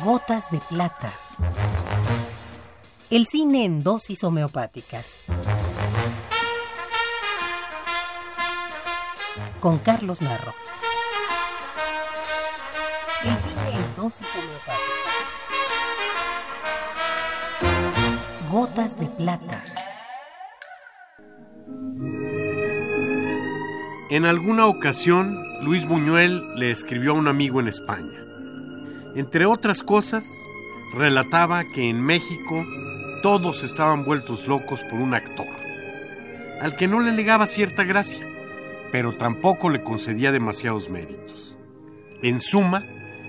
Gotas de plata. El cine en dosis homeopáticas. Con Carlos Narro. El cine en dosis homeopáticas. Gotas de plata. En alguna ocasión, Luis Buñuel le escribió a un amigo en España. Entre otras cosas, relataba que en México todos estaban vueltos locos por un actor, al que no le legaba cierta gracia, pero tampoco le concedía demasiados méritos. En suma,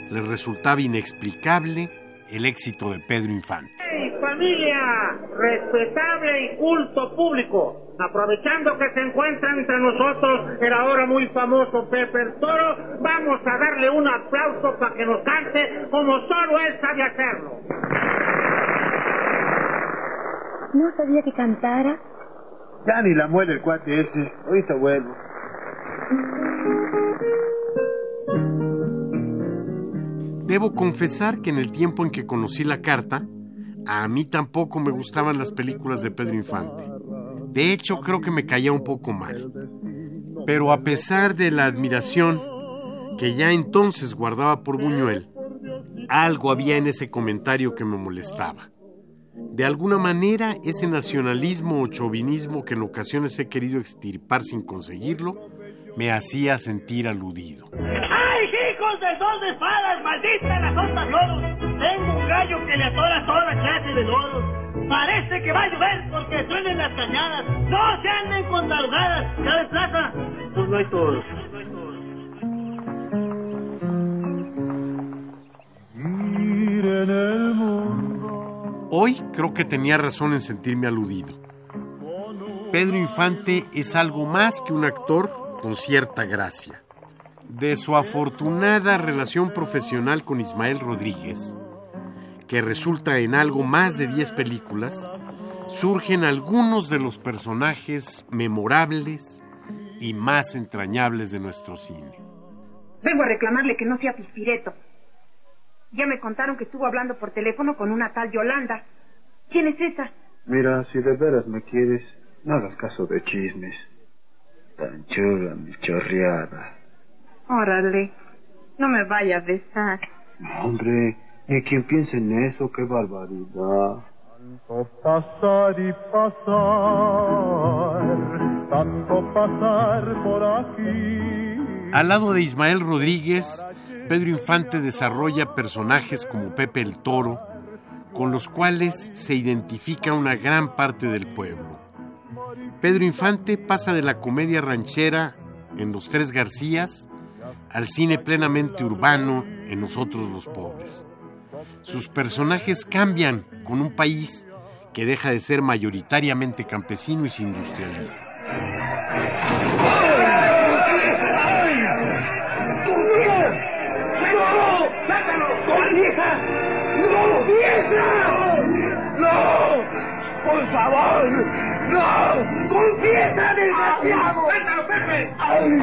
le resultaba inexplicable el éxito de Pedro Infante. ¡Hey, familia! Respetable y culto público. Aprovechando que se encuentra entre nosotros el ahora muy famoso Pepe el Toro, vamos a darle un aplauso para que nos cante como solo él sabe hacerlo. No sabía que cantara. Ya ni la muere el cuate ese. Ahorita vuelvo. Debo confesar que en el tiempo en que conocí la carta, a mí tampoco me gustaban las películas de Pedro Infante. De hecho, creo que me caía un poco mal. Pero a pesar de la admiración que ya entonces guardaba por Buñuel, algo había en ese comentario que me molestaba. De alguna manera, ese nacionalismo o chauvinismo que en ocasiones he querido extirpar sin conseguirlo, me hacía sentir aludido. ¡Ay, hijos del sol de espadas! ¡Maldita las ondas loros! Tengo un gallo que le atora toda clase de loros. Parece que va a llover porque suenen las cañadas. No se anden con tarugadas. ¿Ya de plaza? Pues no hay toros. Hoy creo que tenía razón en sentirme aludido. Pedro Infante es algo más que un actor con cierta gracia. De su afortunada relación profesional con Ismael Rodríguez, que resulta en algo más de 10 películas, surgen algunos de los personajes memorables y más entrañables de nuestro cine. Vengo a reclamarle que no sea pispireto. Ya me contaron que estuvo hablando por teléfono con una tal Yolanda. ¿Quién es esa? Mira, si de veras me quieres, no hagas caso de chismes. Tan chula mi chorreada. Órale, no me vaya a besar. Hombre, ni quien piense en eso, qué barbaridad. Tanto pasar y pasar, tanto pasar por aquí. Al lado de Ismael Rodríguez, Pedro Infante desarrolla personajes como Pepe el Toro, con los cuales se identifica una gran parte del pueblo. Pedro Infante pasa de la comedia ranchera en Los Tres Garcías al cine plenamente urbano en Nosotros los Pobres. Sus personajes cambian con un país que deja de ser mayoritariamente campesino y se industrializa. ¡No. ¡Por favor! ¡No! ¡Confiesa, desgraciado! ¡Suéltalo, Pepe! ¡Ay!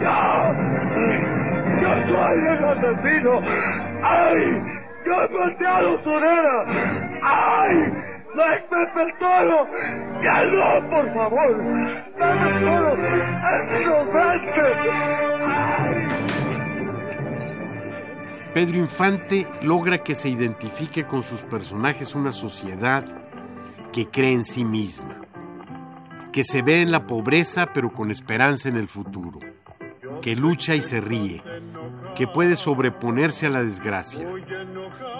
¡Ya! ¡Yo soy el asesino! ¡Ay! ¡Yo he pateado su! ¡Ay! ¡No es Pepe el Toro! ¡Ya no, por favor! ¡Pepe el Toro! ¡Es inocente! Pedro Infante logra que se identifique con sus personajes una sociedad que cree en sí misma, que se ve en la pobreza pero con esperanza en el futuro, que lucha y se ríe, que puede sobreponerse a la desgracia.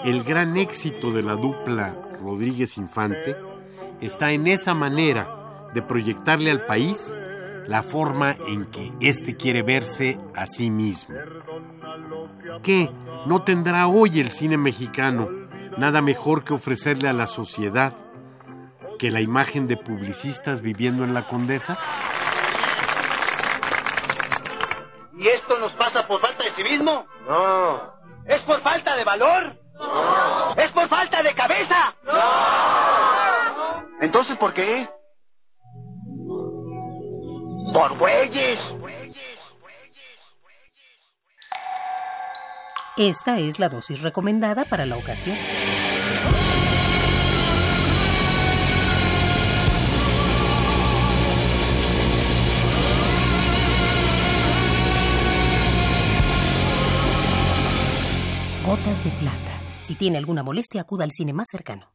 El gran éxito de la dupla Rodríguez Infante está en esa manera de proyectarle al país la forma en que éste quiere verse a sí mismo. ¿Qué no tendrá hoy el cine mexicano nada mejor que ofrecerle a la sociedad que la imagen de publicistas viviendo en la Condesa? ¿Y esto nos pasa por falta de civismo? No. ¿Es por falta de valor? No. ¿Es por falta de cabeza? No. Entonces, ¿por qué? Por güeyes. Esta es la dosis recomendada para la ocasión. Gotas de plata. Si tiene alguna molestia, acuda al cine más cercano.